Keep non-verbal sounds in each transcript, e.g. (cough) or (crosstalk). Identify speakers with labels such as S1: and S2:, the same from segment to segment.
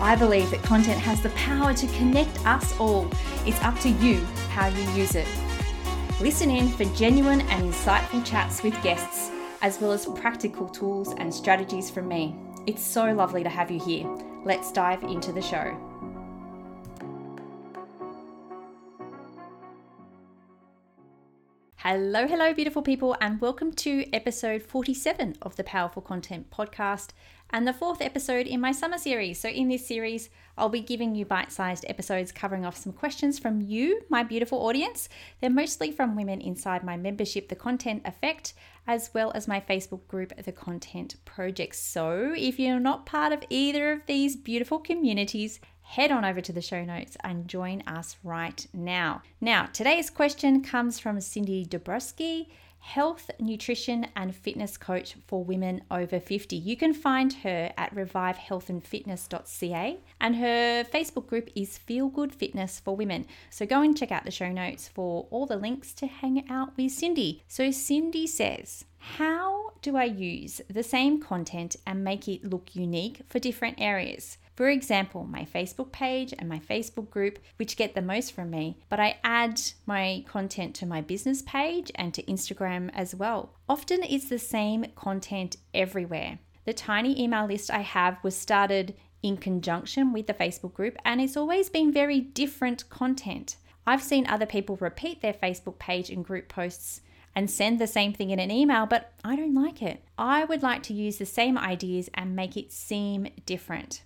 S1: I believe that content has the power to connect us all. It's up to you how you use it. Listen in for genuine and insightful chats with guests, as well as practical tools and strategies from me. It's so lovely to have you here. Let's dive into the show. Hello, hello, beautiful people, and welcome to episode 47 of the Powerful Content Podcast and the fourth episode in my summer series. So, in this series, I'll be giving you bite sized episodes covering off some questions from you, my beautiful audience. They're mostly from women inside my membership, The Content Effect, as well as my Facebook group, The Content Project. So, if you're not part of either of these beautiful communities, head on over to the show notes and join us right now. Now, today's question comes from Cindy Dobroskay, health, nutrition, and fitness coach for women over 50. You can find her at revivehealthandfitness.ca and her Facebook group is Feel Good Fitness for Women. So go and check out the show notes for all the links to hang out with Cindy. So Cindy says, how do I use the same content and make it look unique for different areas? For example, my Facebook page and my Facebook group, which get the most from me, but I add my content to my business page and to Instagram as well. Often it's the same content everywhere. The tiny email list I have was started in conjunction with the Facebook group, and it's always been very different content. I've seen other people repeat their Facebook page and group posts and send the same thing in an email, but I don't like it. I would like to use the same ideas and make it seem different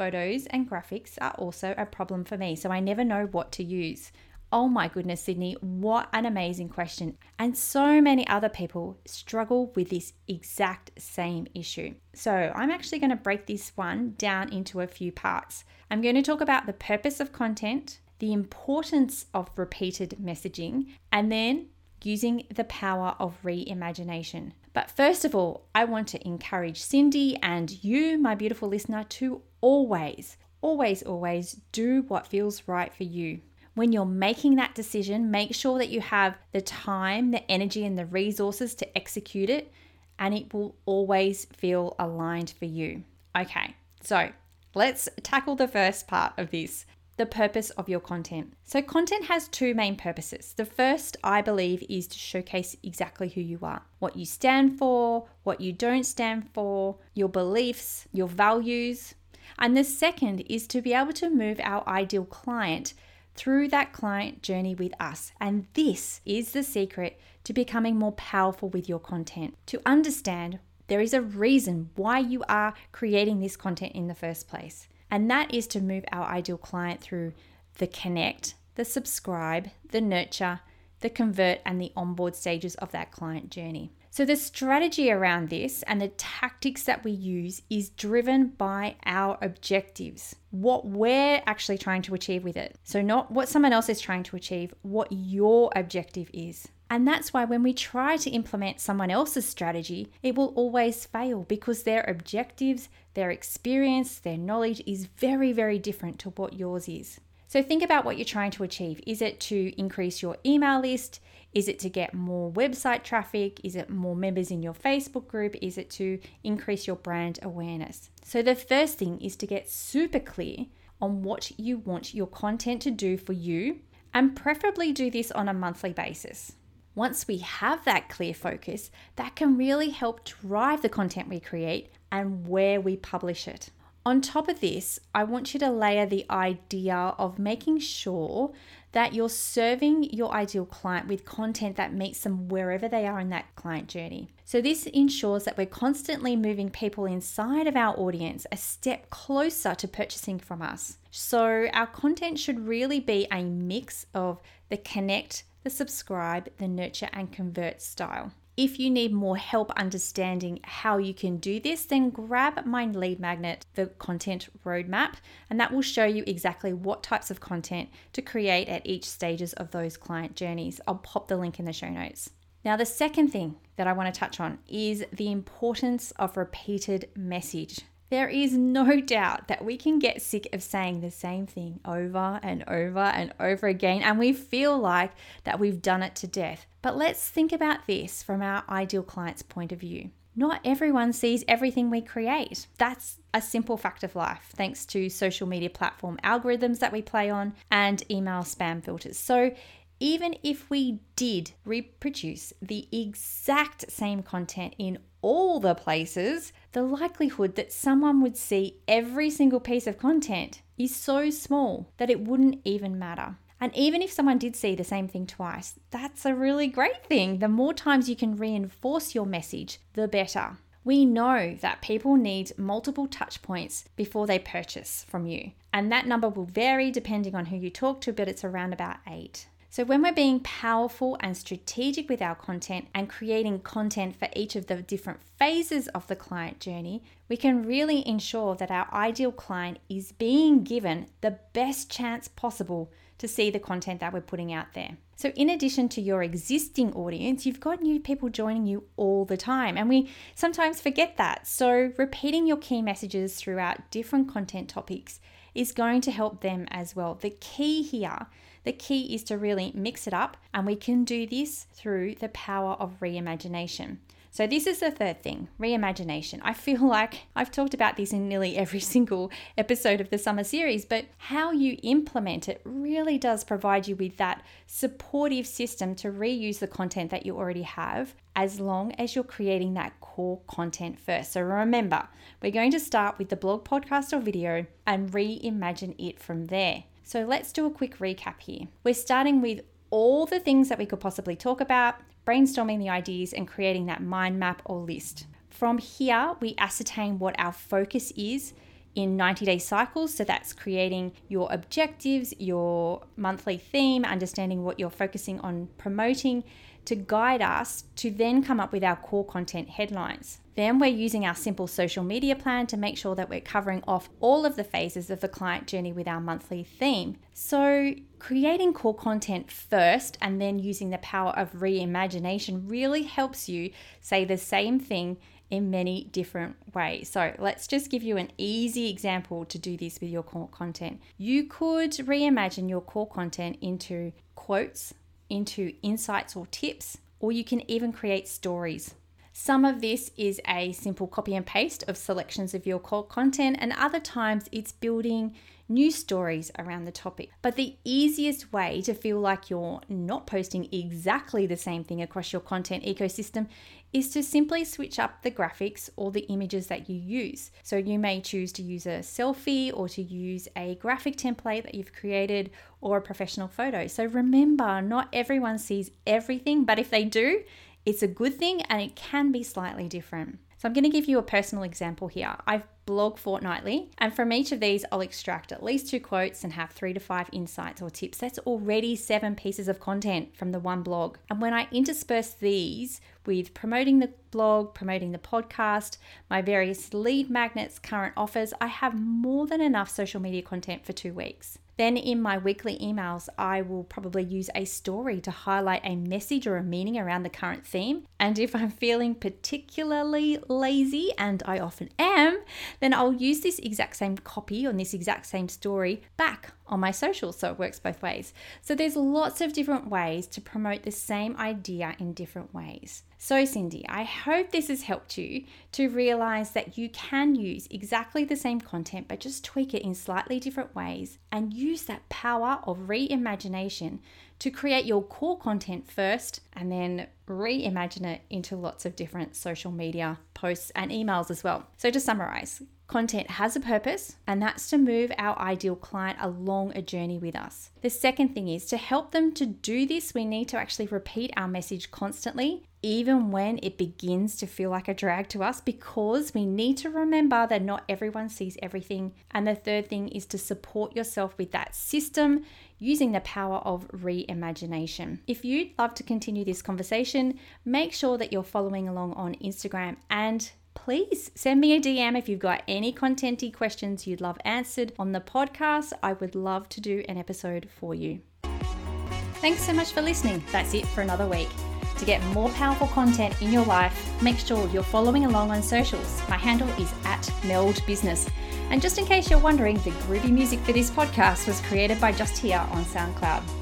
S1: photos and graphics are also a problem for me, so I never know what to use. Oh my goodness, Cindy, what an amazing question. And so many other people struggle with this exact same issue. So I'm actually going to break this one down into a few parts. I'm going to talk about the purpose of content, the importance of repeated messaging, and then using the power of reimagination. But first of all, I want to encourage Cindy and you, my beautiful listener, to always, always, always do what feels right for you. When you're making that decision, make sure that you have the time, the energy, and the resources to execute it, and it will always feel aligned for you. Okay, so let's tackle the first part of this the purpose of your content. So, content has two main purposes. The first, I believe, is to showcase exactly who you are, what you stand for, what you don't stand for, your beliefs, your values. And the second is to be able to move our ideal client through that client journey with us. And this is the secret to becoming more powerful with your content. To understand there is a reason why you are creating this content in the first place. And that is to move our ideal client through the connect, the subscribe, the nurture, the convert, and the onboard stages of that client journey. So, the strategy around this and the tactics that we use is driven by our objectives, what we're actually trying to achieve with it. So, not what someone else is trying to achieve, what your objective is. And that's why when we try to implement someone else's strategy, it will always fail because their objectives, their experience, their knowledge is very, very different to what yours is. So think about what you're trying to achieve. Is it to increase your email list? Is it to get more website traffic? Is it more members in your Facebook group? Is it to increase your brand awareness? So the first thing is to get super clear on what you want your content to do for you and preferably do this on a monthly basis. Once we have that clear focus, that can really help drive the content we create and where we publish it. On top of this, I want you to layer the idea of making sure that you're serving your ideal client with content that meets them wherever they are in that client journey. So, this ensures that we're constantly moving people inside of our audience a step closer to purchasing from us. So, our content should really be a mix of the connect, the subscribe, the nurture, and convert style. If you need more help understanding how you can do this, then grab my lead magnet, the content roadmap, and that will show you exactly what types of content to create at each stages of those client journeys. I'll pop the link in the show notes. Now, the second thing that I want to touch on is the importance of repeated message. There is no (laughs) doubt that we can get sick of saying the same thing over and over and over again, and we feel like that we've done it to death. But let's think about this from our ideal client's point of view. Not everyone sees everything we create. That's a simple fact of life, thanks to social media platform algorithms that we play on and email spam filters. So, even if we did reproduce the exact same content in all the places, the likelihood that someone would see every single piece of content is so small that it wouldn't even matter. And even if someone did see the same thing twice, that's a really great thing. The more times you can reinforce your message, the better. We know that people need multiple touch points before they purchase from you. And that number will vary depending on who you talk to, but it's around about eight. So, when we're being powerful and strategic with our content and creating content for each of the different phases of the client journey, we can really ensure that our ideal client is being given the best chance possible to see the content that we're putting out there. So, in addition to your existing audience, you've got new people joining you all the time, and we sometimes forget that. So, repeating your key messages throughout different content topics is going to help them as well. The key here the key is to really mix it up, and we can do this through the power of reimagination. So, this is the third thing reimagination. I feel (laughs) like I've talked about this in nearly every (laughs) single episode of the summer series, but how you implement it really does provide you with that supportive system to reuse the content that you already have as long as you're creating that core content first. So, remember, we're going to start with the blog, podcast, or video and reimagine it from there. So let's do a quick recap here. We're starting with all the things that we could possibly talk about, brainstorming the ideas, and creating that mind map or list. From here, we ascertain what our focus is in 90 day cycles. So that's creating your objectives, your monthly theme, understanding what you're focusing on promoting to guide us to then come up with our core content headlines. Then we're using our simple social media plan to make sure that we're covering off all of the phases of the client journey with our monthly theme. So, creating core content first and then using the power of reimagination really helps you say the same thing in many different ways. So, let's just give you an easy example to do this with your core content. You could reimagine your core content into quotes, into insights or tips, or you can even create stories. Some of this is a simple copy and paste of selections of your core content, and other times it's building new stories around the topic. But the easiest way to feel like you're not posting exactly the same thing across your content ecosystem is to simply switch up the graphics or the images that you use. So you may choose to use a selfie or to use a graphic template that you've created or a professional photo. So remember, not everyone sees everything, but if they do, it's a good thing and it can be slightly different. So I'm going to give you a personal example here. I blog fortnightly, and from each of these, I'll extract at least two quotes and have three to five insights or tips. That's already seven pieces of content from the one blog. And when I intersperse these with promoting the blog, promoting the podcast, my various lead magnets, current offers, I have more than enough social media content for two weeks. Then in my weekly emails, I will probably use a story to highlight a message or a meaning around the current theme. And if I'm feeling particularly lazy, and I often am, then I'll use this exact same copy on this exact same story back on my socials so it works both ways. So there's lots of different ways to promote the same idea in different ways. So, Cindy, I hope this has helped you to realize that you can use exactly the same content but just tweak it in slightly different ways and use that power of reimagination to create your core content first and then reimagine it into lots of different social media posts and emails as well. So, to summarize, Content has a purpose, and that's to move our ideal client along a journey with us. The second thing is to help them to do this, we need to actually repeat our message constantly, even when it begins to feel like a drag to us, because we need to remember that not everyone sees everything. And the third thing is to support yourself with that system using the power of reimagination. If you'd love to continue this conversation, make sure that you're following along on Instagram and please send me a DM if you've got any contenty questions you'd love answered on the podcast. I would love to do an episode for you. Thanks so much for listening. That's it for another week. To get more powerful content in your life, make sure you're following along on socials. My handle is at Meld Business. And just in case you're wondering, the groovy music for this podcast was created by Just Here on SoundCloud.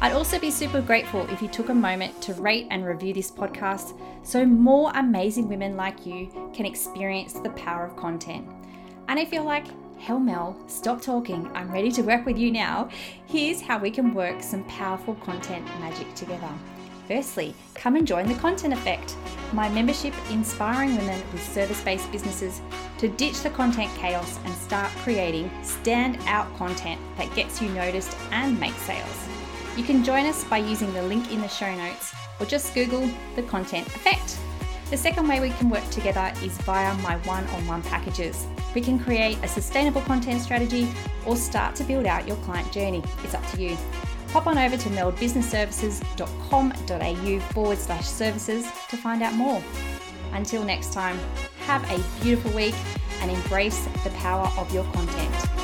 S1: I'd also be super grateful if you took a moment to rate and review this podcast so more amazing women like you can experience the power of content. And if you're like, hell Mel, stop talking, I'm ready to work with you now, here's how we can work some powerful content magic together. Firstly, come and join the Content Effect, my membership inspiring women with service based businesses to ditch the content chaos and start creating stand out content that gets you noticed and makes sales. You can join us by using the link in the show notes or just Google the Content Effect. The second way we can work together is via my one on one packages. We can create a sustainable content strategy or start to build out your client journey. It's up to you. Pop on over to meldbusinessservices.com.au forward slash services to find out more. Until next time, have a beautiful week and embrace the power of your content.